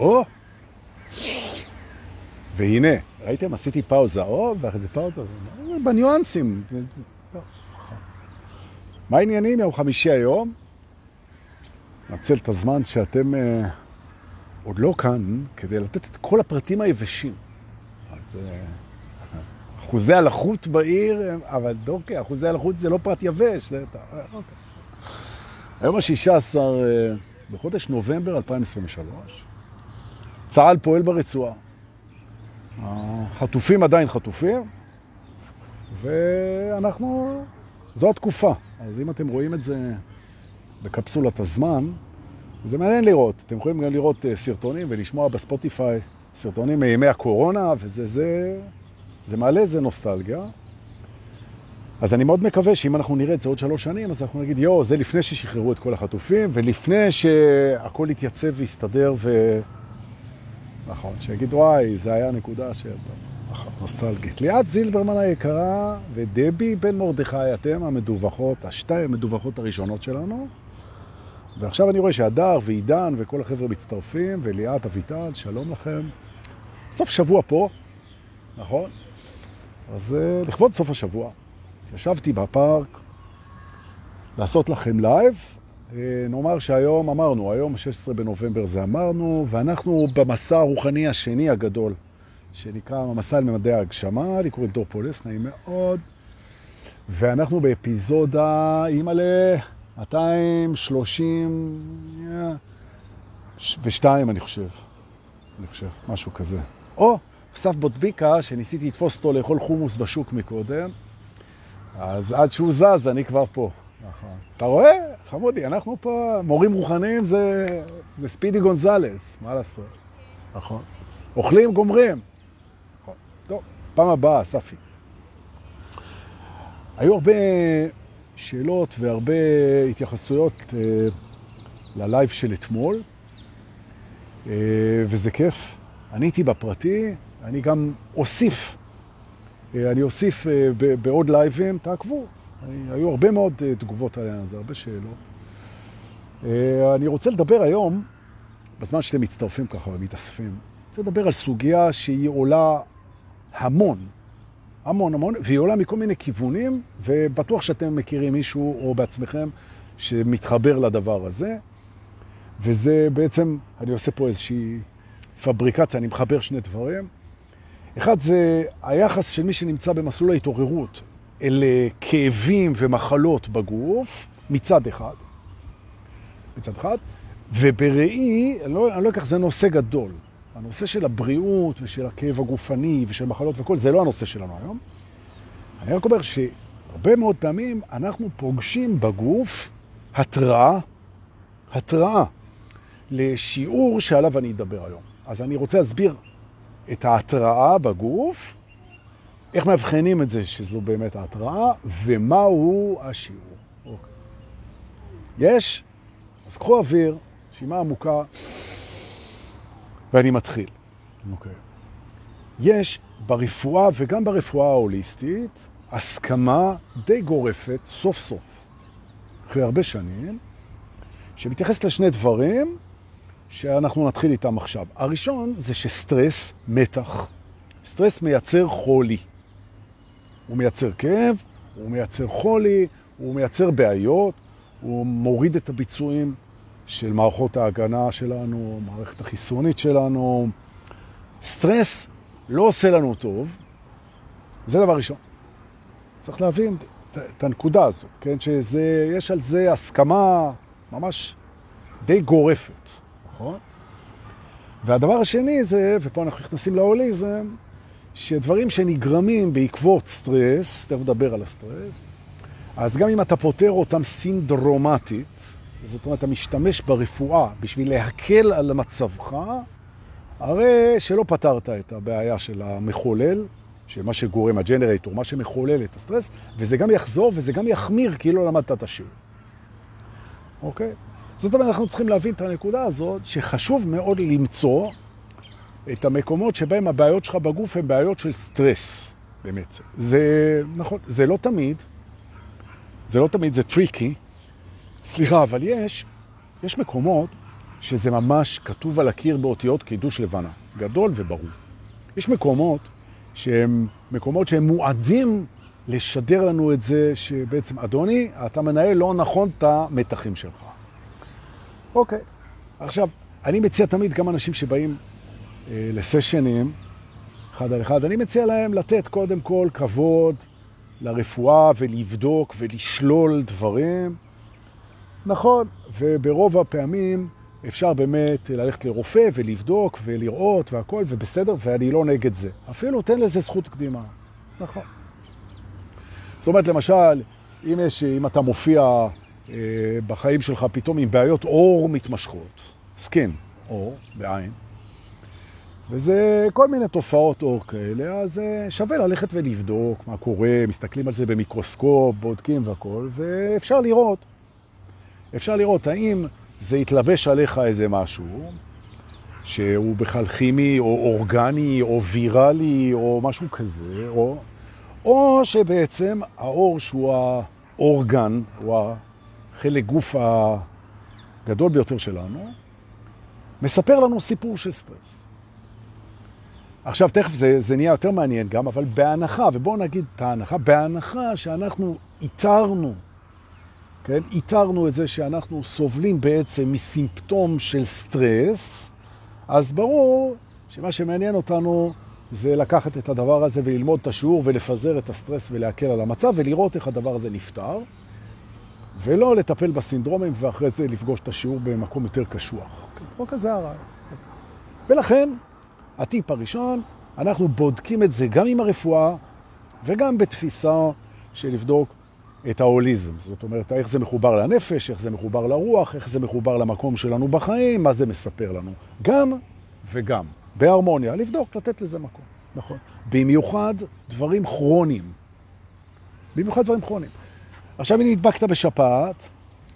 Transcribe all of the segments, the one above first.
או! והנה, ראיתם? עשיתי פאוזה, או, ואחרי זה פאוזה, בניואנסים. מה העניינים? יום חמישי היום. נצל את הזמן שאתם uh, עוד לא כאן, כדי לתת את כל הפרטים היבשים. אז uh, אחוזי הלחות בעיר, אבל דורקי, אחוזי הלחות זה לא פרט יבש. זה, אוקיי. היום ה-16 uh, בחודש נובמבר 2023, צה"ל פועל ברצועה. החטופים עדיין חטופים, ואנחנו, זו התקופה. אז אם אתם רואים את זה בקפסולת הזמן, זה מעניין לראות. אתם יכולים גם לראות אה, סרטונים ולשמוע בספוטיפיי סרטונים מימי הקורונה, וזה זה, זה מעלה איזה נוסטלגיה. אז אני מאוד מקווה שאם אנחנו נראה את זה עוד שלוש שנים, אז אנחנו נגיד, יו, זה לפני ששחררו את כל החטופים, ולפני שהכל התייצב והסתדר ו... נכון, שיגיד, וואי, זה היה נקודה של... נכון, נוסטלגית. ליאת זילברמן היקרה ודבי בן מרדכי, אתם המדווחות, השתיים המדווחות הראשונות שלנו. ועכשיו אני רואה שהדר ועידן וכל החבר'ה מצטרפים, וליאת אביטל, שלום לכם. סוף שבוע פה, נכון? אז uh, לכבוד סוף השבוע, ישבתי בפארק לעשות לכם live, אה, נאמר שהיום אמרנו, היום 16 בנובמבר זה אמרנו, ואנחנו במסע הרוחני השני הגדול, שנקרא המסע על ממדי ההגשמה, לי קוראים דור פולס, נעים מאוד, ואנחנו באפיזודה, אימא'לה, 232, אני חושב. אני חושב, משהו כזה. או, אסף בוטביקה, שניסיתי לתפוס אותו לאכול חומוס בשוק מקודם, אז עד שהוא זז, אני כבר פה. נכון. אתה רואה? חמודי, אנחנו פה, מורים רוחניים זה, זה ספידי גונזלס, מה לעשות? נכון. אוכלים, גומרים. נכון. טוב, פעם הבאה, ספי. היו הרבה שאלות והרבה התייחסויות אה, ללייב של אתמול, אה, וזה כיף. אני הייתי בפרטי, אני גם אוסיף, אה, אני אוסיף אה, בעוד לייבים, תעקבו, היו הרבה מאוד אה, תגובות על העניין הרבה שאלות. אה, אני רוצה לדבר היום, בזמן שאתם מצטרפים ככה ומתאספים, אני רוצה לדבר על סוגיה שהיא עולה המון, המון המון, והיא עולה מכל מיני כיוונים, ובטוח שאתם מכירים מישהו או בעצמכם שמתחבר לדבר הזה. וזה בעצם, אני עושה פה איזושהי פבריקציה, אני מחבר שני דברים. אחד זה היחס של מי שנמצא במסלול ההתעוררות אל כאבים ומחלות בגוף, מצד אחד. מצד אחד. ובראי, אני לא, אני לא אקח, זה נושא גדול. הנושא של הבריאות ושל הכאב הגופני ושל מחלות וכל, זה לא הנושא שלנו היום. אני רק אומר שהרבה מאוד פעמים אנחנו פוגשים בגוף התראה, התראה לשיעור שעליו אני אדבר היום. אז אני רוצה להסביר את ההתראה בגוף איך מבחנים את זה שזו באמת ההתראה, ומהו השיעור. אוקיי. יש? אז קחו אוויר, שימה עמוקה, ואני מתחיל. אוקיי. יש ברפואה וגם ברפואה ההוליסטית הסכמה די גורפת, סוף סוף, אחרי הרבה שנים, שמתייחסת לשני דברים שאנחנו נתחיל איתם עכשיו. הראשון זה שסטרס, מתח, סטרס מייצר חולי. הוא מייצר כאב, הוא מייצר חולי, הוא מייצר בעיות, הוא מוריד את הביצועים של מערכות ההגנה שלנו, מערכת החיסונית שלנו. סטרס לא עושה לנו טוב, זה דבר ראשון. צריך להבין את הנקודה הזאת, כן? שיש על זה הסכמה ממש די גורפת, נכון? והדבר השני זה, ופה אנחנו נכנסים להוליזם, שדברים שנגרמים בעקבות סטרס, תכף נדבר על הסטרס, אז גם אם אתה פותר אותם סינדרומטית, זאת אומרת, אתה משתמש ברפואה בשביל להקל על מצבך, הרי שלא פתרת את הבעיה של המחולל, שמה שגורם, הג'נרייטור, מה שמחולל את הסטרס, וזה גם יחזור וזה גם יחמיר כי לא למדת את השיעור. אוקיי? זאת אומרת, אנחנו צריכים להבין את הנקודה הזאת, שחשוב מאוד למצוא את המקומות שבהם הבעיות שלך בגוף הן בעיות של סטרס, באמת. זה, נכון, זה לא תמיד, זה לא תמיד, זה טריקי. סליחה, אבל יש, יש מקומות שזה ממש כתוב על הקיר באותיות קידוש לבנה, גדול וברור. יש מקומות שהם מקומות שהם מועדים לשדר לנו את זה שבעצם, אדוני, אתה מנהל לא נכון את המתחים שלך. אוקיי. עכשיו, אני מציע תמיד גם אנשים שבאים לסשנים, אחד על אחד, אני מציע להם לתת קודם כל כבוד לרפואה ולבדוק ולשלול דברים. נכון, וברוב הפעמים אפשר באמת ללכת לרופא ולבדוק ולראות והכל, ובסדר, ואני לא נגד זה. אפילו תן לזה זכות קדימה. נכון. זאת אומרת, למשל, אם, יש, אם אתה מופיע אה, בחיים שלך פתאום עם בעיות אור מתמשכות, skin, עור, בעין, וזה כל מיני תופעות עור כאלה, אז אה, שווה ללכת ולבדוק מה קורה, מסתכלים על זה במיקרוסקופ, בודקים והכל, ואפשר לראות, אפשר לראות האם זה יתלבש עליך איזה משהו, שהוא בכלל כימי או אורגני או ויראלי או משהו כזה, או, או שבעצם העור שהוא האורגן, הוא החלק גוף הגדול ביותר שלנו, מספר לנו סיפור של סטרס. עכשיו, תכף זה, זה נהיה יותר מעניין גם, אבל בהנחה, ובואו נגיד את ההנחה, בהנחה שאנחנו איתרנו, כן, איתרנו את זה שאנחנו סובלים בעצם מסימפטום של סטרס, אז ברור שמה שמעניין אותנו זה לקחת את הדבר הזה וללמוד את השיעור ולפזר את הסטרס ולהקל על המצב ולראות איך הדבר הזה נפתר, ולא לטפל בסינדרומים ואחרי זה לפגוש את השיעור במקום יותר קשוח. לא כזה הרעיון. ולכן, הטיפ הראשון, אנחנו בודקים את זה גם עם הרפואה וגם בתפיסה של לבדוק את ההוליזם. זאת אומרת, איך זה מחובר לנפש, איך זה מחובר לרוח, איך זה מחובר למקום שלנו בחיים, מה זה מספר לנו. גם וגם. בהרמוניה, לבדוק, לתת לזה מקום. נכון. במיוחד דברים כרוניים. במיוחד דברים כרוניים. עכשיו, אם נדבקת בשפעת,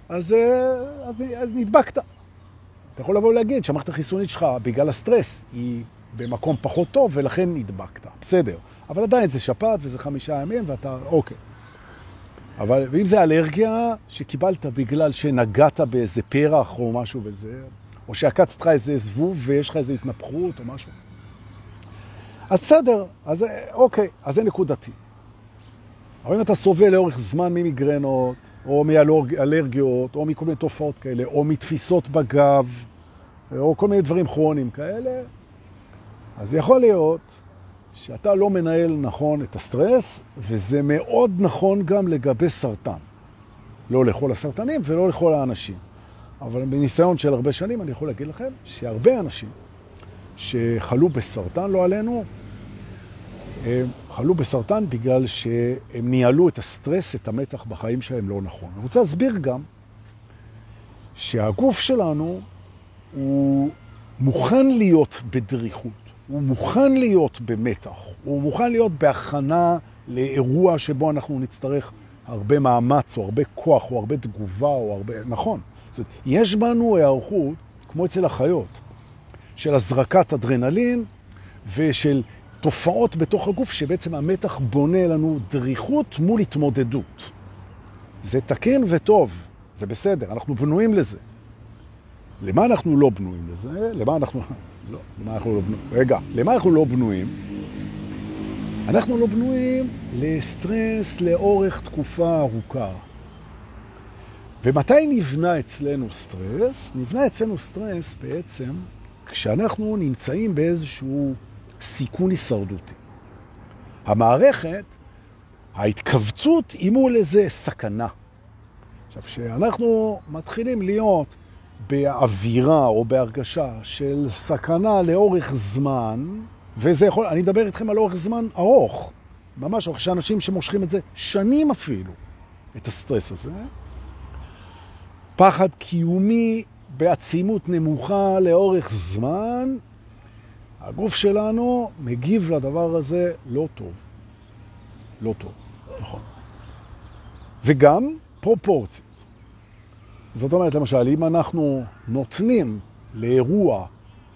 אז, אה, אז, אז נדבקת. אתה יכול לבוא ולהגיד שהמערכת החיסונית שלך, בגלל הסטרס, היא במקום פחות טוב, ולכן נדבקת. בסדר. אבל עדיין זה שפעת וזה חמישה ימים, ואתה, אוקיי. אבל, ואם זה אלרגיה שקיבלת בגלל שנגעת באיזה פרח או משהו וזה, או שעקצת לך איזה זבוב ויש לך איזה התנפחות או משהו. אז בסדר, אז אוקיי, אז זה נקודתי. אבל אם אתה סובל לאורך זמן ממיגרנות, או מאלרגיות, או מכל מיני תופעות כאלה, או מתפיסות בגב, או כל מיני דברים כרוניים כאלה, אז יכול להיות שאתה לא מנהל נכון את הסטרס, וזה מאוד נכון גם לגבי סרטן. לא לכל הסרטנים ולא לכל האנשים. אבל בניסיון של הרבה שנים אני יכול להגיד לכם שהרבה אנשים שחלו בסרטן, לא עלינו, הם חלו בסרטן בגלל שהם ניהלו את הסטרס, את המתח בחיים שלהם לא נכון. אני רוצה להסביר גם שהגוף שלנו הוא מוכן להיות בדריכות. הוא מוכן להיות במתח, הוא מוכן להיות בהכנה לאירוע שבו אנחנו נצטרך הרבה מאמץ, או הרבה כוח, או הרבה תגובה, או הרבה... נכון. זאת אומרת, יש בנו היערכות, כמו אצל החיות, של הזרקת אדרנלין ושל תופעות בתוך הגוף שבעצם המתח בונה לנו דריכות מול התמודדות. זה תקין וטוב, זה בסדר, אנחנו בנויים לזה. למה אנחנו לא בנויים לזה? למה אנחנו... לא, למה אנחנו לא בנויים? רגע, למה אנחנו לא בנויים? אנחנו לא בנויים לסטרס לאורך תקופה ארוכה. ומתי נבנה אצלנו סטרס? נבנה אצלנו סטרס בעצם כשאנחנו נמצאים באיזשהו סיכון הישרדותי. המערכת, ההתכווצות היא מול איזה סכנה. עכשיו, כשאנחנו מתחילים להיות באווירה או בהרגשה של סכנה לאורך זמן, וזה יכול, אני מדבר איתכם על אורך זמן ארוך, ממש אורך שאנשים שמושכים את זה שנים אפילו, את הסטרס הזה. פחד קיומי בעצימות נמוכה לאורך זמן, הגוף שלנו מגיב לדבר הזה לא טוב. לא טוב, נכון. וגם פרופורציות. זאת אומרת, למשל, אם אנחנו נותנים לאירוע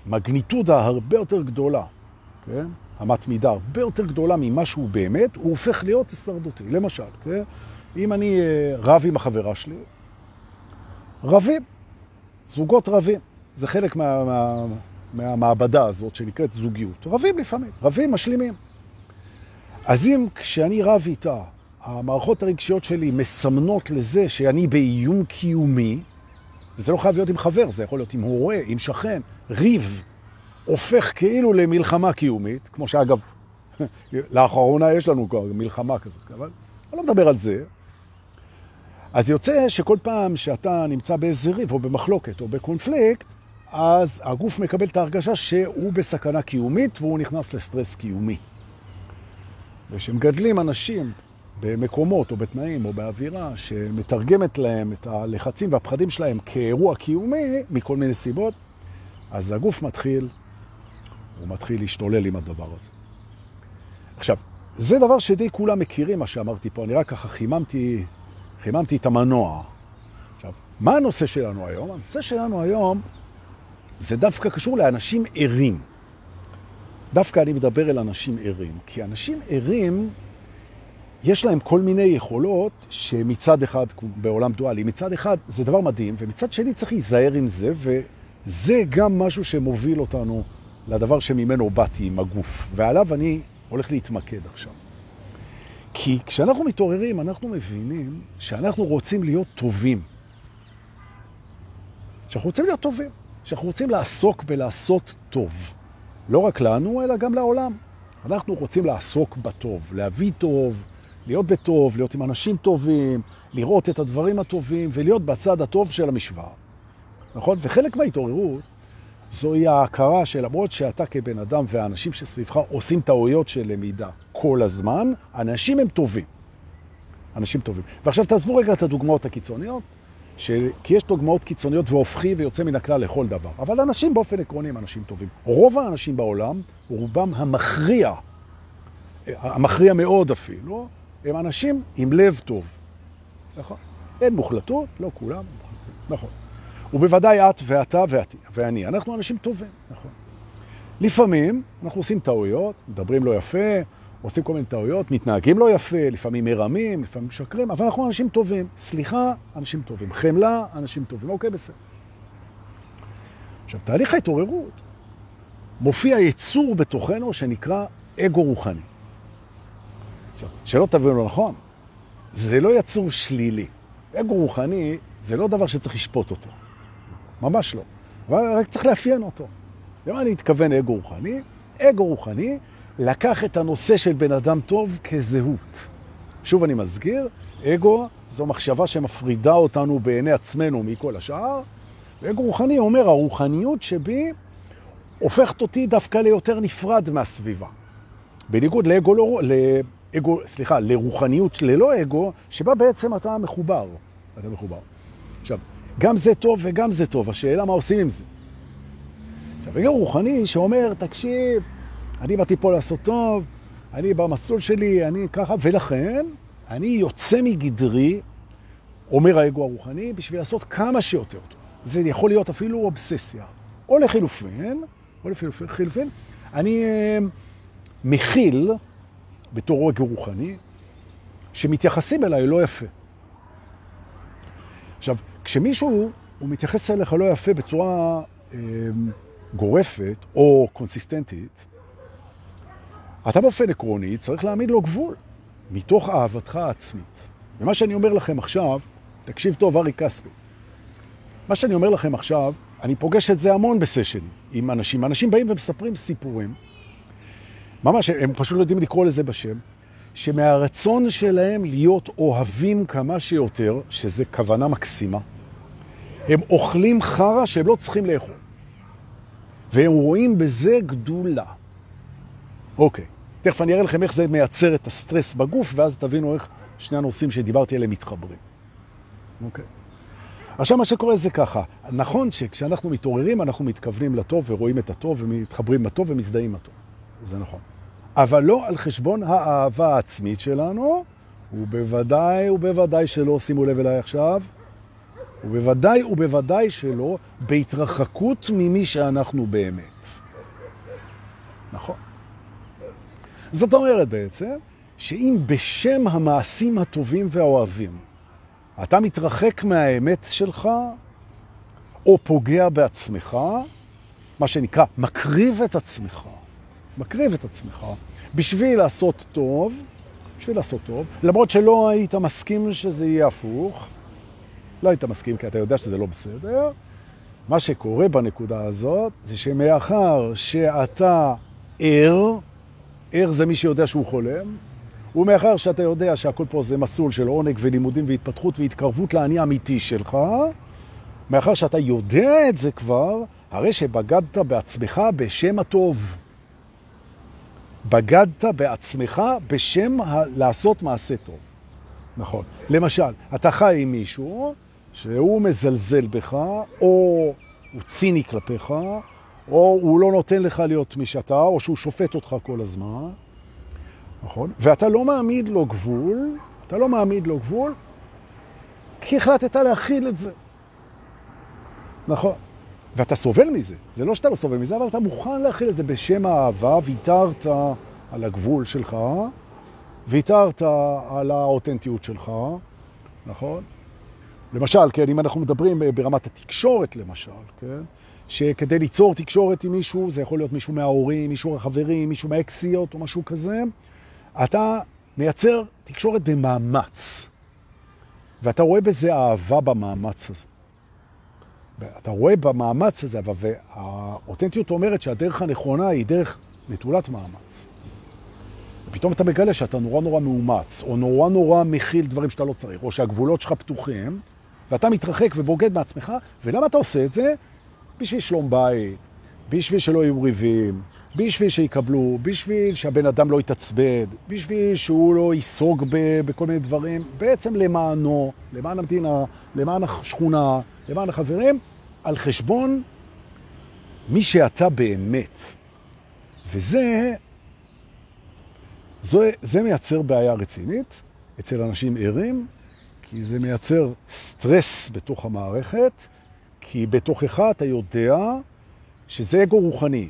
מגניטודה הרבה יותר גדולה, כן? אמת מידה הרבה יותר גדולה ממה שהוא באמת, הוא הופך להיות הישרדותי. למשל, כן? אם אני אה, רב עם החברה שלי, רבים, זוגות רבים, זה חלק מה, מה, מהמעבדה הזאת שנקראת זוגיות. רבים לפעמים, רבים משלימים. אז אם כשאני רב איתה, המערכות הרגשיות שלי מסמנות לזה שאני באיום קיומי, וזה לא חייב להיות עם חבר, זה יכול להיות עם הורה, עם שכן, ריב, הופך כאילו למלחמה קיומית, כמו שאגב, לאחרונה יש לנו כבר מלחמה כזאת, אבל אני לא מדבר על זה. אז יוצא שכל פעם שאתה נמצא באיזה ריב או במחלוקת או בקונפליקט, אז הגוף מקבל את ההרגשה שהוא בסכנה קיומית והוא נכנס לסטרס קיומי. ושמגדלים אנשים במקומות או בתנאים או באווירה שמתרגמת להם את הלחצים והפחדים שלהם כאירוע קיומי מכל מיני סיבות, אז הגוף מתחיל, הוא מתחיל להשתולל עם הדבר הזה. עכשיו, זה דבר שדי כולם מכירים, מה שאמרתי פה, אני רק ככה חיממתי, חיממתי את המנוע. עכשיו, מה הנושא שלנו היום? הנושא שלנו היום זה דווקא קשור לאנשים ערים. דווקא אני מדבר אל אנשים ערים, כי אנשים ערים, יש להם כל מיני יכולות שמצד אחד, בעולם דואלי, מצד אחד זה דבר מדהים, ומצד שני צריך להיזהר עם זה, וזה גם משהו שמוביל אותנו לדבר שממנו באתי עם הגוף, ועליו אני הולך להתמקד עכשיו. כי כשאנחנו מתעוררים, אנחנו מבינים שאנחנו רוצים להיות טובים. שאנחנו רוצים להיות טובים, שאנחנו רוצים לעסוק בלעשות טוב. לא רק לנו, אלא גם לעולם. אנחנו רוצים לעסוק בטוב, להביא טוב, להיות בטוב, להיות עם אנשים טובים, לראות את הדברים הטובים ולהיות בצד הטוב של המשוואה. נכון? וחלק מההתעוררות זוהי ההכרה שלמרות שאתה כבן אדם והאנשים שסביבך עושים טעויות של למידה כל הזמן, אנשים הם טובים. אנשים טובים. ועכשיו תעזבו רגע את הדוגמאות הקיצוניות, ש... כי יש דוגמאות קיצוניות והופכי ויוצא מן הכלל לכל דבר. אבל אנשים באופן עקרוני הם אנשים טובים. רוב האנשים בעולם, רובם המכריע, המכריע מאוד אפילו, הם אנשים עם לב טוב. נכון? אין מוחלטות, לא כולם. נכון. ובוודאי את ואתה ואתי, ואני. אנחנו אנשים טובים, נכון. לפעמים אנחנו עושים טעויות, מדברים לא יפה, עושים כל מיני טעויות, מתנהגים לא יפה, לפעמים מרמים, לפעמים משקרים, אבל אנחנו אנשים טובים. סליחה, אנשים טובים. חמלה, אנשים טובים. אוקיי, בסדר. עכשיו, תהליך ההתעוררות מופיע יצור בתוכנו שנקרא אגו רוחני. עכשיו, שלא תבינו נכון, זה לא יצור שלילי. אגו רוחני זה לא דבר שצריך לשפוט אותו. ממש לא. רק צריך לאפיין אותו. למה אני מתכוון אגו רוחני? אגו רוחני לקח את הנושא של בן אדם טוב כזהות. שוב אני מזכיר, אגו זו מחשבה שמפרידה אותנו בעיני עצמנו מכל השאר, ואגו רוחני אומר, הרוחניות שבי הופכת אותי דווקא ליותר נפרד מהסביבה. בניגוד לאגו, לא, לאגו, סליחה, לרוחניות ללא אגו, שבה בעצם אתה מחובר. אתה מחובר. עכשיו, גם זה טוב וגם זה טוב, השאלה מה עושים עם זה. עכשיו, אגו רוחני שאומר, תקשיב, אני באתי פה לעשות טוב, אני במסלול שלי, אני ככה, ולכן אני יוצא מגדרי, אומר האגו הרוחני, בשביל לעשות כמה שיותר טוב. זה יכול להיות אפילו אובססיה. או לחילופין, או לחילופין, אני אה, מכיל, בתור אגו רוחני, שמתייחסים אליי לא יפה. עכשיו, כשמישהו, הוא מתייחס אליך לא יפה בצורה אה, גורפת או קונסיסטנטית, אתה באופן עקרוני צריך להעמיד לו גבול, מתוך אהבתך העצמית. ומה שאני אומר לכם עכשיו, תקשיב טוב, ארי כספי. מה שאני אומר לכם עכשיו, אני פוגש את זה המון בסשן עם אנשים. אנשים באים ומספרים סיפורים, ממש, הם פשוט לא יודעים לקרוא לזה בשם, שמהרצון שלהם להיות אוהבים כמה שיותר, שזה כוונה מקסימה, הם אוכלים חרה שהם לא צריכים לאכול. והם רואים בזה גדולה. אוקיי. תכף אני אראה לכם איך זה מייצר את הסטרס בגוף, ואז תבינו איך שני הנושאים שדיברתי עליהם מתחברים. אוקיי. עכשיו מה שקורה זה ככה, נכון שכשאנחנו מתעוררים אנחנו מתכוונים לטוב ורואים את הטוב ומתחברים לטוב ומזדהים לטוב. זה נכון. אבל לא על חשבון האהבה העצמית שלנו, ובוודאי ובוודאי שלא, שימו לב אליי עכשיו, ובוודאי ובוודאי שלא בהתרחקות ממי שאנחנו באמת. נכון. זאת אומרת בעצם, שאם בשם המעשים הטובים והאוהבים אתה מתרחק מהאמת שלך, או פוגע בעצמך, מה שנקרא, מקריב את עצמך, מקריב את עצמך, בשביל לעשות טוב, בשביל לעשות טוב, למרות שלא היית מסכים שזה יהיה הפוך, לא היית מסכים כי אתה יודע שזה לא בסדר, מה שקורה בנקודה הזאת זה שמאחר שאתה ער, ער זה מי שיודע שהוא חולם, ומאחר שאתה יודע שהכל פה זה מסלול של עונג ולימודים והתפתחות והתקרבות לעני האמיתי שלך, מאחר שאתה יודע את זה כבר, הרי שבגדת בעצמך בשם הטוב. בגדת בעצמך בשם ה- לעשות מעשה טוב. נכון. למשל, אתה חי עם מישהו שהוא מזלזל בך, או הוא ציני כלפיך, או הוא לא נותן לך להיות מי שאתה, או שהוא שופט אותך כל הזמן, נכון? ואתה לא מעמיד לו גבול, אתה לא מעמיד לו גבול, כי החלטת להכיל את זה. נכון. ואתה סובל מזה. זה לא שאתה לא סובל מזה, אבל אתה מוכן להכיל את זה בשם האהבה, ויתרת על הגבול שלך, ויתרת על האותנטיות שלך, נכון? למשל, כן, אם אנחנו מדברים ברמת התקשורת, למשל, כן? שכדי ליצור תקשורת עם מישהו, זה יכול להיות מישהו מההורים, מישהו מהחברים, מישהו מהאקסיות או משהו כזה, אתה מייצר תקשורת במאמץ. ואתה רואה בזה אהבה במאמץ הזה. אתה רואה במאמץ הזה, והאותנטיות אומרת שהדרך הנכונה היא דרך נטולת מאמץ. ופתאום אתה מגלה שאתה נורא נורא מאומץ, או נורא נורא מכיל דברים שאתה לא צריך, או שהגבולות שלך פתוחים, ואתה מתרחק ובוגד מעצמך, ולמה אתה עושה את זה? בשביל שלום בית, בשביל שלא יהיו ריבים, בשביל שיקבלו, בשביל שהבן אדם לא יתעצבד, בשביל שהוא לא ייסוג בכל מיני דברים, בעצם למענו, למען המדינה, למען השכונה, למען החברים, על חשבון מי שאתה באמת. וזה זה, זה מייצר בעיה רצינית אצל אנשים ערים, כי זה מייצר סטרס בתוך המערכת, כי בתוכך אתה יודע שזה אגו רוחני.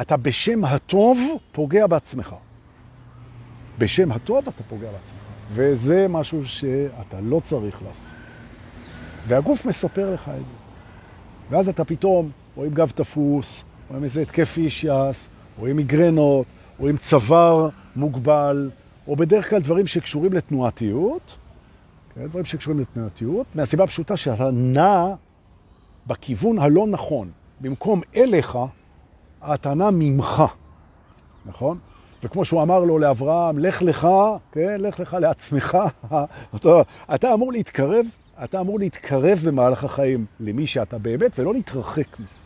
אתה בשם הטוב פוגע בעצמך. בשם הטוב אתה פוגע בעצמך. וזה משהו שאתה לא צריך לעשות. והגוף מספר לך את זה. ואז אתה פתאום רואים גב תפוס, רואים איזה התקף אישיאס, רואים מיגרנות, רואים צוואר מוגבל, או בדרך כלל דברים שקשורים לתנועתיות, כן, דברים שקשורים לתנועתיות, מהסיבה הפשוטה שאתה נע בכיוון הלא נכון. במקום אליך, נע ממך, נכון? וכמו שהוא אמר לו לאברהם, לך לך, כן, לך לך לעצמך, אתה, אתה אמור להתקרב, אתה אמור להתקרב במהלך החיים למי שאתה באמת, ולא להתרחק מזה.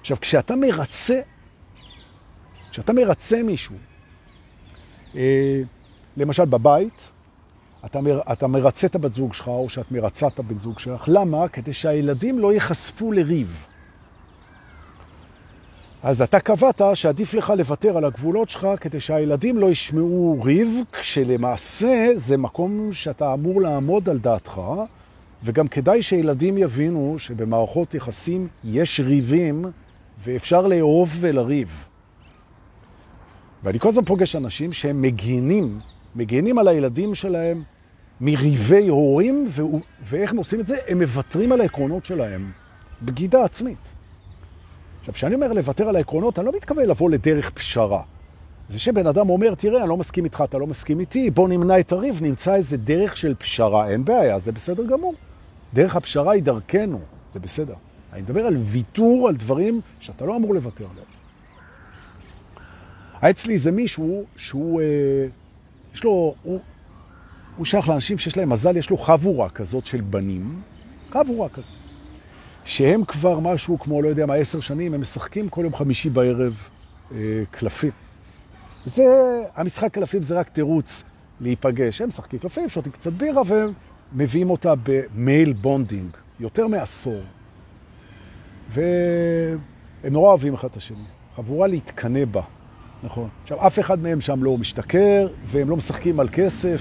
עכשיו, כשאתה מרצה, כשאתה מרצה מישהו, אה, למשל בבית, אתה, מר, אתה מרצה את הבת זוג שלך, או שאת מרצה את הבן זוג שלך, למה? כדי שהילדים לא ייחשפו לריב. אז אתה קבעת שעדיף לך לוותר על הגבולות שלך כדי שהילדים לא ישמעו ריב, כשלמעשה זה מקום שאתה אמור לעמוד על דעתך, וגם כדאי שילדים יבינו שבמערכות יחסים יש ריבים ואפשר לאהוב ולריב. ואני כל הזמן פוגש אנשים שהם מגינים, מגינים על הילדים שלהם מריבי הורים, ו... ואיך הם עושים את זה? הם מוותרים על העקרונות שלהם, בגידה עצמית. עכשיו, כשאני אומר לוותר על העקרונות, אני לא מתכוון לבוא לדרך פשרה. זה שבן אדם אומר, תראה, אני לא מסכים איתך, אתה לא מסכים איתי, בוא נמנע את הריב, נמצא איזה דרך של פשרה, אין בעיה, זה בסדר גמור. דרך הפשרה היא דרכנו, זה בסדר. אני מדבר על ויתור על דברים שאתה לא אמור לוותר עליהם. אצלי זה מישהו שהוא, אה, יש לו, הוא, הוא שייך לאנשים שיש להם מזל, יש לו חבורה כזאת של בנים, חבורה כזאת. שהם כבר משהו כמו, לא יודע מה, עשר שנים, הם משחקים כל יום חמישי בערב אה, קלפים. זה, המשחק קלפים זה רק תירוץ להיפגש. הם משחקים קלפים, שותים קצת בירה ומביאים אותה ב male bonding, יותר מעשור. והם נורא אוהבים אחד את השני. חבורה להתקנא בה, נכון. עכשיו, אף אחד מהם שם לא משתכר, והם לא משחקים על כסף,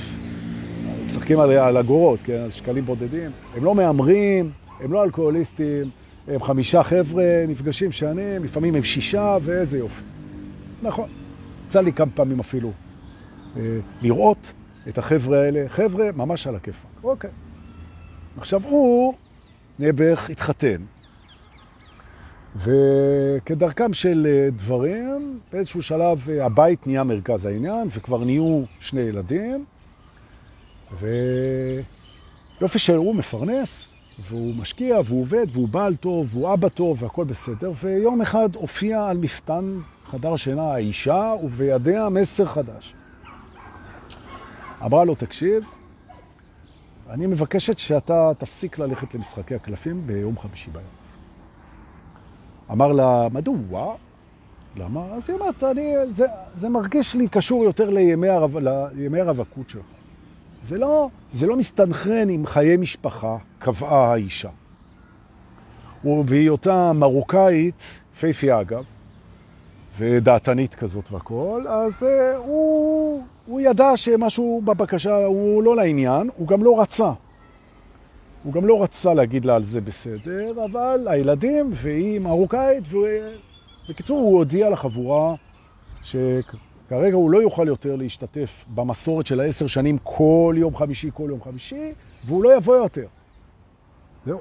הם משחקים על, על אגורות, כן, על שקלים בודדים. הם לא מאמרים, הם לא אלכוהוליסטים, הם חמישה חבר'ה, נפגשים שנים, לפעמים הם שישה, ואיזה יופי. נכון. יצא לי כמה פעמים אפילו אה, לראות את החבר'ה האלה, חבר'ה ממש על הכיפה. אוקיי. עכשיו הוא, נעבך, התחתן, וכדרכם של אה, דברים, באיזשהו שלב אה, הבית נהיה מרכז העניין, וכבר נהיו שני ילדים, ויופי שהוא מפרנס, והוא משקיע, והוא עובד, והוא בעל טוב, והוא אבא טוב, והכל בסדר, ויום אחד הופיע על מפתן חדר שינה האישה, ובידיה מסר חדש. אמרה לו, תקשיב, אני מבקשת שאתה תפסיק ללכת למשחקי הקלפים ביום חמישי ביום. אמר לה, מדוע? למה? אז היא אמרת, זה, זה מרגיש לי קשור יותר לימי, הרב, לימי הרווקות שלך. זה לא, זה לא מסתנכרן עם חיי משפחה, קבעה האישה. ובהיותה מרוקאית, פייפי אגב, ודעתנית כזאת והכל, אז uh, הוא, הוא ידע שמשהו בבקשה הוא לא לעניין, הוא גם לא רצה. הוא גם לא רצה להגיד לה על זה בסדר, אבל הילדים והיא מרוקאית, ובקיצור הוא הודיע לחבורה שכרגע הוא לא יוכל יותר להשתתף במסורת של העשר שנים כל יום חמישי, כל יום חמישי, והוא לא יבוא יותר. זהו.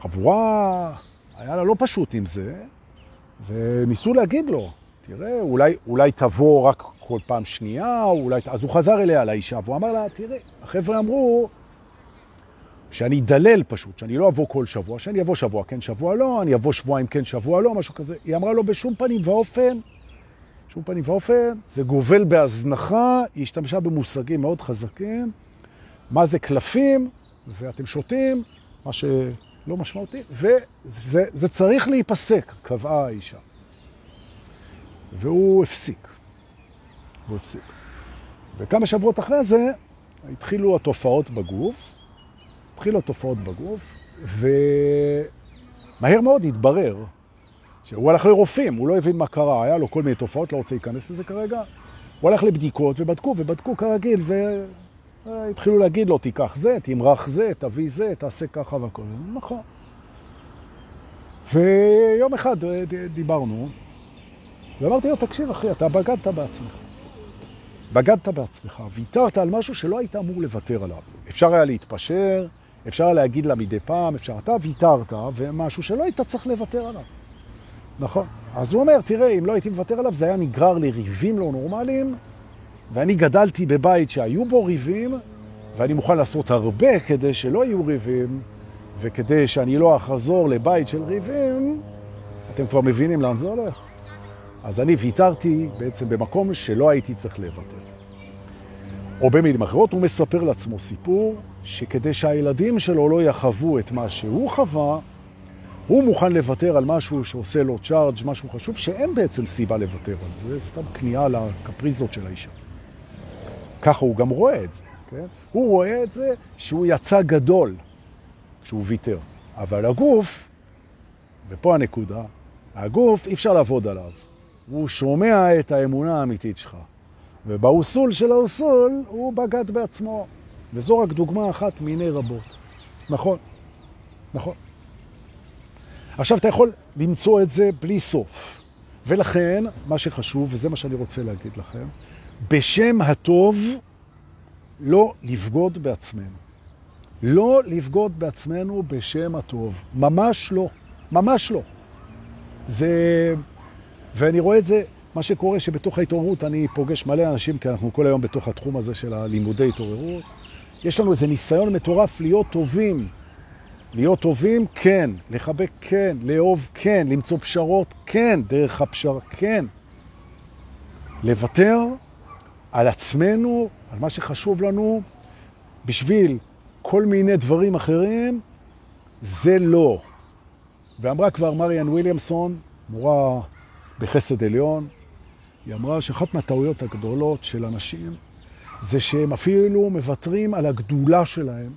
חבורה, היה לה לא פשוט עם זה, וניסו להגיד לו, תראה, אולי, אולי תבוא רק כל פעם שנייה, אולי... אז הוא חזר אליה, לאישה, והוא אמר לה, תראה, החבר'ה אמרו שאני אדלל פשוט, שאני לא אבוא כל שבוע, שאני אבוא שבוע כן, שבוע לא, אני אבוא שבועיים כן, שבוע לא, משהו כזה. היא אמרה לו, בשום פנים ואופן, בשום פנים ואופן, זה גובל בהזנחה, היא השתמשה במושגים מאוד חזקים, מה זה קלפים, ואתם שותים, מה ש... לא משמעותי, וזה זה צריך להיפסק, קבעה האישה. והוא הפסיק. הוא הפסיק. וכמה שבועות אחרי זה התחילו התופעות בגוף, התחילו התופעות בגוף, ומהר מאוד התברר שהוא הלך לרופאים, הוא לא הבין מה קרה, היה לו כל מיני תופעות, לא רוצה להיכנס לזה כרגע. הוא הלך לבדיקות ובדקו, ובדקו כרגיל, והתחילו להגיד לו, תיקח זה, תמרח זה, תביא זה, תעשה ככה והכל. נכון. ויום אחד דיברנו, ואמרתי לו, תקשיב אחי, אתה בגדת בעצמך. בגדת בעצמך, ויתרת על משהו שלא היית אמור לוותר עליו. אפשר היה להתפשר, אפשר היה להגיד לה מדי פעם, אפשר, אתה ויתרת, ומשהו שלא היית צריך לוותר עליו. נכון. אז הוא אומר, תראה, אם לא הייתי מוותר עליו, זה היה נגרר לריבים לא נורמליים, ואני גדלתי בבית שהיו בו ריבים, ואני מוכן לעשות הרבה כדי שלא יהיו ריבים, וכדי שאני לא אחזור לבית של ריבים, אתם כבר מבינים לאן זה הולך. אז אני ויתרתי בעצם במקום שלא הייתי צריך לוותר. או במילים אחרות, הוא מספר לעצמו סיפור שכדי שהילדים שלו לא יחוו את מה שהוא חווה, הוא מוכן לוותר על משהו שעושה לו צ'ארג', משהו חשוב, שאין בעצם סיבה לוותר על זה, סתם כניעה לקפריזות של האישה. ככה הוא גם רואה את זה, כן? הוא רואה את זה שהוא יצא גדול כשהוא ויתר. אבל הגוף, ופה הנקודה, הגוף אי אפשר לעבוד עליו. הוא שומע את האמונה האמיתית שלך. וב soul של ה soul הוא בגד בעצמו. וזו רק דוגמה אחת מיני רבות. נכון, נכון. עכשיו אתה יכול למצוא את זה בלי סוף. ולכן, מה שחשוב, וזה מה שאני רוצה להגיד לכם, בשם הטוב לא לבגוד בעצמנו. לא לבגוד בעצמנו בשם הטוב. ממש לא. ממש לא. זה... ואני רואה את זה, מה שקורה שבתוך ההתעוררות אני פוגש מלא אנשים, כי אנחנו כל היום בתוך התחום הזה של הלימודי התעוררות. יש לנו איזה ניסיון מטורף להיות טובים. להיות טובים, כן. לחבק, כן. לאהוב, כן. למצוא פשרות, כן. דרך הפשרה, כן. לוותר על עצמנו, על מה שחשוב לנו, בשביל כל מיני דברים אחרים, זה לא. ואמרה כבר מריאן וויליאמסון, מורה בחסד עליון, היא אמרה שאחת מהטעויות הגדולות של אנשים זה שהם אפילו מוותרים על הגדולה שלהם,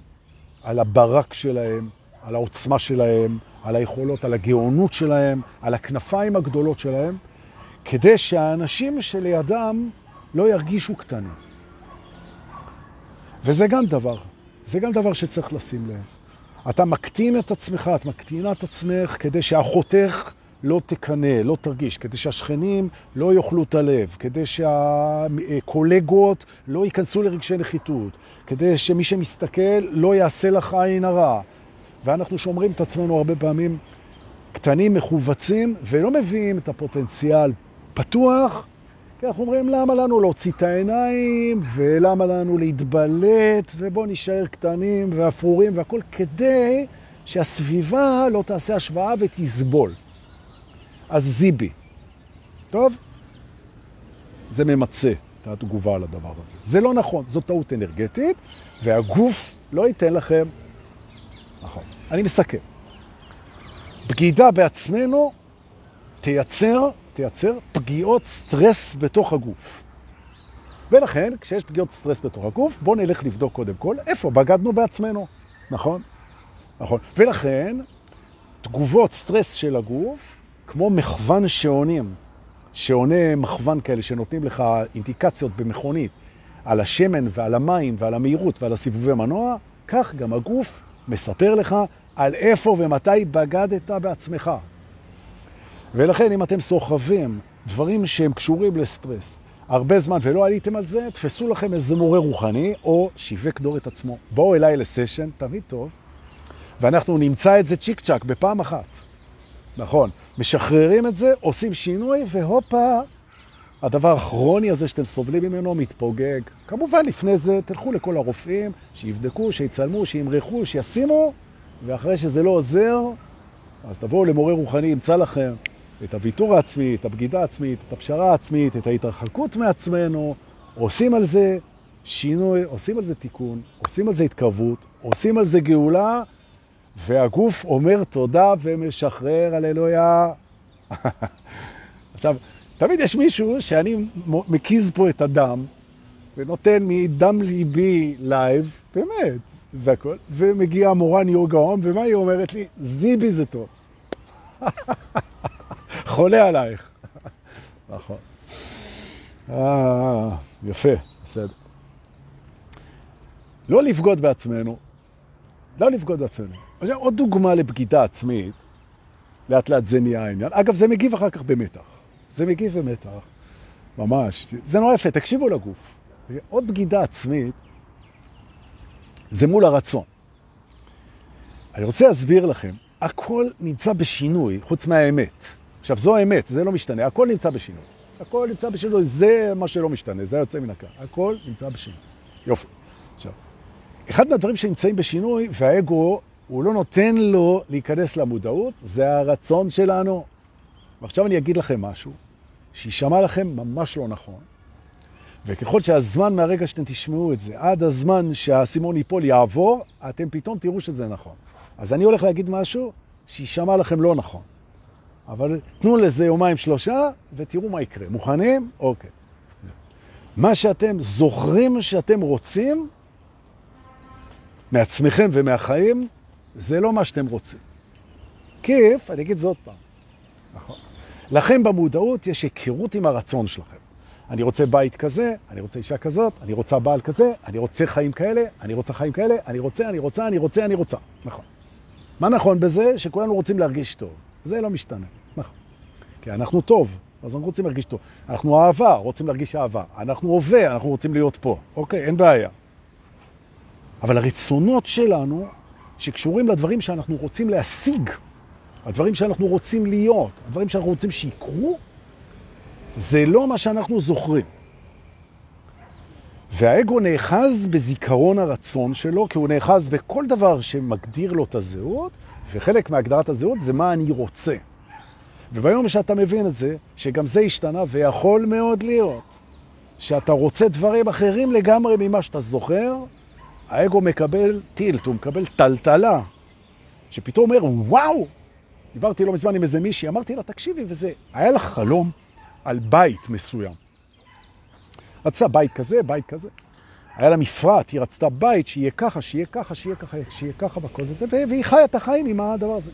על הברק שלהם, על העוצמה שלהם, על היכולות, על הגאונות שלהם, על הכנפיים הגדולות שלהם, כדי שהאנשים שלידם לא ירגישו קטנים. וזה גם דבר, זה גם דבר שצריך לשים לב. אתה מקטין את עצמך, את מקטינה את עצמך כדי שאחותך לא תקנה, לא תרגיש, כדי שהשכנים לא יאכלו את הלב, כדי שהקולגות לא ייכנסו לרגשי נחיתות, כדי שמי שמסתכל לא יעשה לך עין הרע. ואנחנו שומרים את עצמנו הרבה פעמים קטנים מכווצים ולא מביאים את הפוטנציאל פתוח, כי אנחנו אומרים למה לנו להוציא את העיניים ולמה לנו להתבלט ובואו נשאר קטנים ואפרורים והכל כדי שהסביבה לא תעשה השוואה ותסבול. אז זיבי. טוב? זה ממצה את התגובה על הדבר הזה. זה לא נכון, זו טעות אנרגטית, והגוף לא ייתן לכם... נכון. אני מסכם. בגידה בעצמנו תייצר, תייצר פגיעות סטרס בתוך הגוף. ולכן, כשיש פגיעות סטרס בתוך הגוף, בואו נלך לבדוק קודם כל איפה בגדנו בעצמנו, נכון? נכון. ולכן, תגובות סטרס של הגוף, כמו מכוון שעונים, שעוני מכוון כאלה שנותנים לך אינדיקציות במכונית על השמן ועל המים ועל המהירות ועל הסיבובי מנוע, כך גם הגוף מספר לך על איפה ומתי בגדת בעצמך. ולכן אם אתם סוחבים דברים שהם קשורים לסטרס הרבה זמן ולא עליתם על זה, תפסו לכם איזה מורה רוחני או שיווק דור את עצמו. בואו אליי לסשן, תמיד טוב, ואנחנו נמצא את זה צ'יק צ'ק בפעם אחת. נכון, משחררים את זה, עושים שינוי, והופה, הדבר הכרוני הזה שאתם סובלים ממנו מתפוגג. כמובן, לפני זה תלכו לכל הרופאים, שיבדקו, שיצלמו, שימרחו, שישימו, ואחרי שזה לא עוזר, אז תבואו למורה רוחני, ימצא לכם את הוויתור העצמי, את הבגידה העצמית, את הפשרה העצמית, את ההתרחקות מעצמנו, עושים על זה שינוי, עושים על זה תיקון, עושים על זה התקרבות, עושים על זה גאולה, והגוף אומר תודה ומשחרר, הללויה. עכשיו, תמיד יש מישהו שאני מקיז פה את הדם, ונותן מדם ליבי לייב, באמת, והכל, ומגיע מורן יוגה הום, ומה היא אומרת לי? זיבי זה טוב. חולה עלייך. נכון. אה, יפה, בסדר. לא לבגוד בעצמנו, לא לבגוד בעצמנו. עוד דוגמה לבגידה עצמית, לאט לאט זה נהיה העניין. אגב, זה מגיב אחר כך במתח. זה מגיב במתח, ממש. זה נורא יפה, תקשיבו לגוף. עוד בגידה עצמית זה מול הרצון. אני רוצה להסביר לכם, הכל נמצא בשינוי, חוץ מהאמת. עכשיו, זו האמת, זה לא משתנה, הכל נמצא בשינוי. הכל נמצא בשינוי, זה מה שלא משתנה, זה יוצא מן הכלל. הכל נמצא בשינוי. יופי. עכשיו, אחד מהדברים שנמצאים בשינוי, והאגו, הוא לא נותן לו להיכנס למודעות, זה הרצון שלנו. ועכשיו אני אגיד לכם משהו, שישמע לכם ממש לא נכון, וככל שהזמן מהרגע שאתם תשמעו את זה, עד הזמן שהסימון ייפול יעבור, אתם פתאום תראו שזה נכון. אז אני הולך להגיד משהו שישמע לכם לא נכון. אבל תנו לזה יומיים שלושה ותראו מה יקרה. מוכנים? אוקיי. מה שאתם זוכרים שאתם רוצים מעצמכם ומהחיים, זה לא מה שאתם רוצים. כיף, אני אגיד זאת פעם. נכון. לכם במודעות יש היכרות עם הרצון שלכם. אני רוצה בית כזה, אני רוצה אישה כזאת, אני רוצה בעל כזה, אני רוצה חיים כאלה, אני רוצה חיים כאלה, אני רוצה, אני רוצה, אני רוצה, אני רוצה. נכון. מה נכון בזה? שכולנו רוצים להרגיש טוב. זה לא משתנה. נכון. כי אנחנו טוב, אז אנחנו רוצים להרגיש טוב. אנחנו אהבה, רוצים להרגיש אהבה. אנחנו הווה, אנחנו רוצים להיות פה. אוקיי, אין בעיה. אבל הרצונות שלנו, שקשורים לדברים שאנחנו רוצים להשיג, הדברים שאנחנו רוצים להיות, הדברים שאנחנו רוצים שיקרו, זה לא מה שאנחנו זוכרים. והאגו נאחז בזיכרון הרצון שלו, כי הוא נאחז בכל דבר שמגדיר לו את הזהות, וחלק מהגדרת הזהות זה מה אני רוצה. וביום שאתה מבין את זה, שגם זה השתנה, ויכול מאוד להיות שאתה רוצה דברים אחרים לגמרי ממה שאתה זוכר, האגו מקבל טילט, הוא מקבל טלטלה, שפתאום אומר, וואו! דיברתי לא מזמן עם איזה מישהי, אמרתי לה, תקשיבי, וזה, היה לך חלום על בית מסוים. רצתה בית כזה, בית כזה. היה לה מפרט, היא רצתה בית שיהיה ככה, שיהיה ככה, שיהיה ככה, שיהיה ככה והכל וזה, והיא חיה את החיים עם הדבר הזה.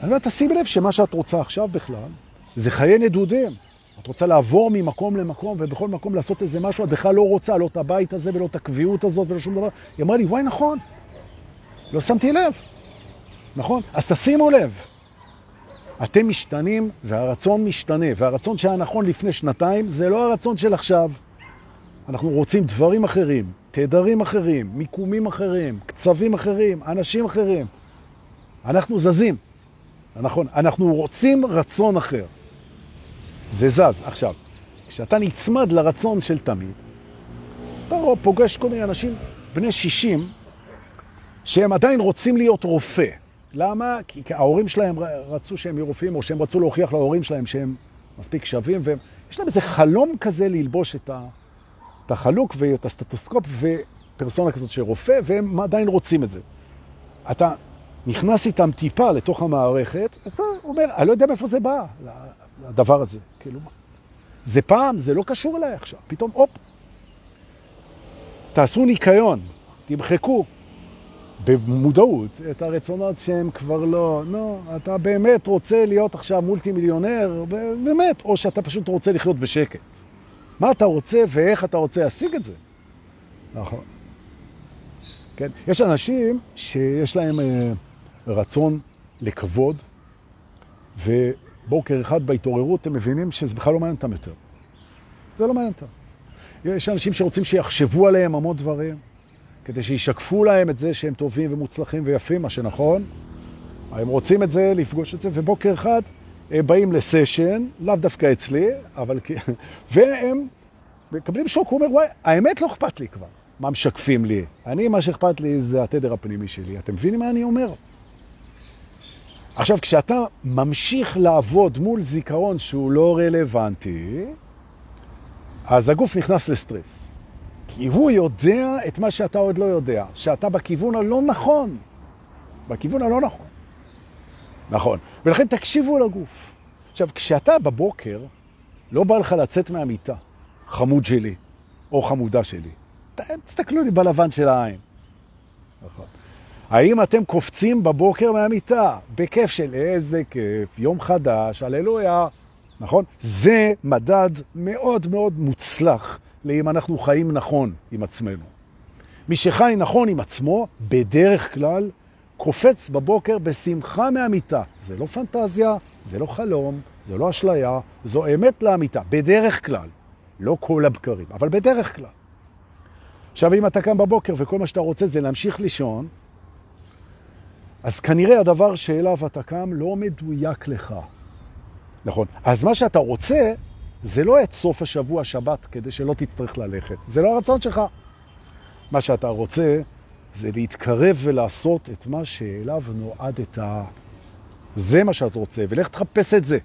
אני אומר, תשימי לב שמה שאת רוצה עכשיו בכלל, זה חיי נדודים. את רוצה לעבור ממקום למקום, ובכל מקום לעשות איזה משהו, את בכלל לא רוצה, לא את הבית הזה ולא את הקביעות הזאת ולא שום דבר. היא אמרה לי, וואי, נכון. לא שמתי לב. נכון? אז תשימו לב. אתם משתנים והרצון משתנה, והרצון שהיה נכון לפני שנתיים זה לא הרצון של עכשיו. אנחנו רוצים דברים אחרים, תדרים אחרים, מיקומים אחרים, קצבים אחרים, אנשים אחרים. אנחנו זזים. נכון, אנחנו רוצים רצון אחר. זה זז. עכשיו, כשאתה נצמד לרצון של תמיד, אתה פוגש כל מיני אנשים בני 60 שהם עדיין רוצים להיות רופא. למה? כי ההורים שלהם רצו שהם יהיו רופאים, או שהם רצו להוכיח להורים שלהם שהם מספיק שווים, ויש להם איזה חלום כזה ללבוש את, ה, את החלוק ואת הסטטוסקופ ופרסונה כזאת של רופא, והם עדיין רוצים את זה. אתה נכנס איתם טיפה לתוך המערכת, אז אתה אומר, אני לא יודע מאיפה זה בא, הדבר הזה. כאילו, זה פעם, זה לא קשור אליי עכשיו. פתאום, הופ, תעשו ניקיון, תמחקו במודעות את הרצונות שהם כבר לא, נו, אתה באמת רוצה להיות עכשיו מולטי מיליונר, באמת, או שאתה פשוט רוצה לחיות בשקט. מה אתה רוצה ואיך אתה רוצה להשיג את זה? נכון. כן? יש אנשים שיש להם אה, רצון לכבוד, ובוקר אחד בהתעוררות הם מבינים שזה בכלל לא מעניין אותם יותר. זה לא מעניין אותם. יש אנשים שרוצים שיחשבו עליהם המון דברים, כדי שישקפו להם את זה שהם טובים ומוצלחים ויפים, מה שנכון. הם רוצים את זה, לפגוש את זה, ובוקר אחד הם באים לסשן, לאו דווקא אצלי, אבל... והם מקבלים שוק, הוא אומר, וואי, האמת לא אכפת לי כבר. מה משקפים לי? אני, מה שאכפת לי זה התדר הפנימי שלי. אתם מבינים מה אני אומר? עכשיו, כשאתה ממשיך לעבוד מול זיכרון שהוא לא רלוונטי, אז הגוף נכנס לסטרס. כי הוא יודע את מה שאתה עוד לא יודע, שאתה בכיוון הלא נכון. בכיוון הלא נכון. נכון. ולכן תקשיבו לגוף. עכשיו, כשאתה בבוקר, לא בא לך לצאת מהמיטה, חמוד שלי, או חמודה שלי. תסתכלו לי בלבן של העין. נכון. האם אתם קופצים בבוקר מהמיטה? בכיף של איזה כיף, יום חדש, הללויה. נכון? זה מדד מאוד מאוד מוצלח לאם אנחנו חיים נכון עם עצמנו. מי שחי נכון עם עצמו, בדרך כלל, קופץ בבוקר בשמחה מהמיטה. זה לא פנטזיה, זה לא חלום, זה לא אשליה, זו אמת לאמיתה, בדרך כלל. לא כל הבקרים, אבל בדרך כלל. עכשיו, אם אתה קם בבוקר וכל מה שאתה רוצה זה להמשיך לישון, אז כנראה הדבר שאליו אתה קם לא מדויק לך. נכון. אז מה שאתה רוצה, זה לא את סוף השבוע שבת כדי שלא תצטרך ללכת. זה לא הרצון שלך. מה שאתה רוצה זה להתקרב ולעשות את מה שאליו נועדת. זה מה שאת רוצה, ולך תחפש את זה,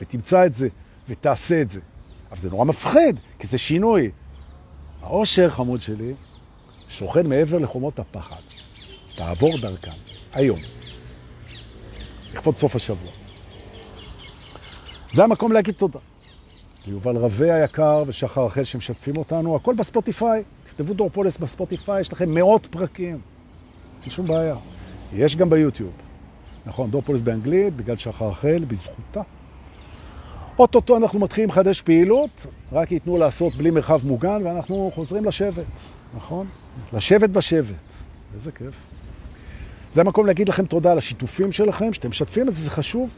ותמצא את זה, ותעשה את זה. אבל זה נורא מפחד, כי זה שינוי. האושר, חמוד שלי, שוכן מעבר לחומות הפחד. תעבור דרכם, היום, לכבוד סוף השבוע. זה המקום להגיד תודה. ליובל רווה היקר ושחר רחל שמשתפים אותנו, הכל בספוטיפיי. תכתבו דורפולס בספוטיפיי, יש לכם מאות פרקים. אין שום בעיה. יש גם ביוטיוב. נכון, דורפולס באנגלית, בגלל שחר רחל, בזכותה. אוטוטו אנחנו מתחילים לחדש פעילות, רק ייתנו לעשות בלי מרחב מוגן, ואנחנו חוזרים לשבת, נכון? לשבת בשבט. איזה כיף. זה המקום להגיד לכם תודה על השיתופים שלכם, שאתם משתפים את זה, זה חשוב.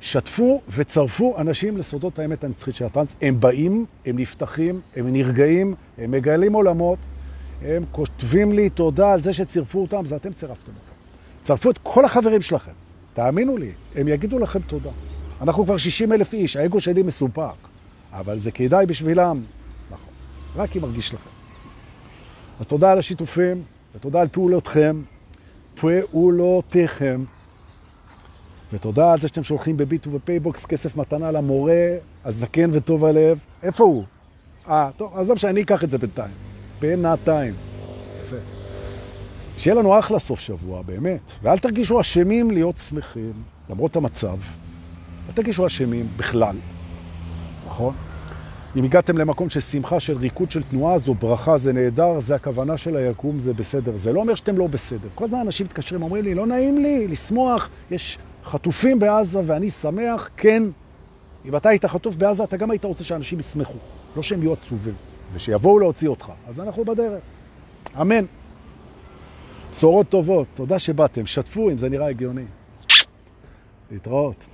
שתפו וצרפו אנשים לסודות האמת הנצחית של הטרנס. הם באים, הם נפתחים, הם נרגעים, הם מגלים עולמות, הם כותבים לי תודה על זה שצירפו אותם, זה אתם צירפתם אותם. צרפו את כל החברים שלכם, תאמינו לי, הם יגידו לכם תודה. אנחנו כבר 60 אלף איש, האגו שלי מסופק, אבל זה כדאי בשבילם, נכון, רק אם מרגיש לכם. אז תודה על השיתופים, ותודה על פעולותכם, פעולותיכם. ותודה על זה שאתם שולחים בביט ובפייבוקס כסף מתנה למורה, הזקן וטוב הלב. איפה הוא? אה, טוב, עזוב שאני אקח את זה בינתיים. בינתיים. יפה. שיהיה לנו אחלה סוף שבוע, באמת. ואל תרגישו אשמים להיות שמחים, למרות המצב. אל תרגישו אשמים בכלל, נכון? אם הגעתם למקום של שמחה, של ריקוד, של תנועה, זו ברכה, זה נהדר, זה הכוונה של היקום, זה בסדר. זה לא אומר שאתם לא בסדר. כל הזמן אנשים מתקשרים, אומרים לי, לא נעים לי לשמוח, יש חטופים בעזה ואני שמח, כן. אם אתה היית חטוף בעזה, אתה גם היית רוצה שאנשים ישמחו, לא שהם יהיו עצובים, ושיבואו להוציא אותך. אז אנחנו בדרך. אמן. בשורות טובות, תודה שבאתם. שתפו אם זה נראה הגיוני. להתראות.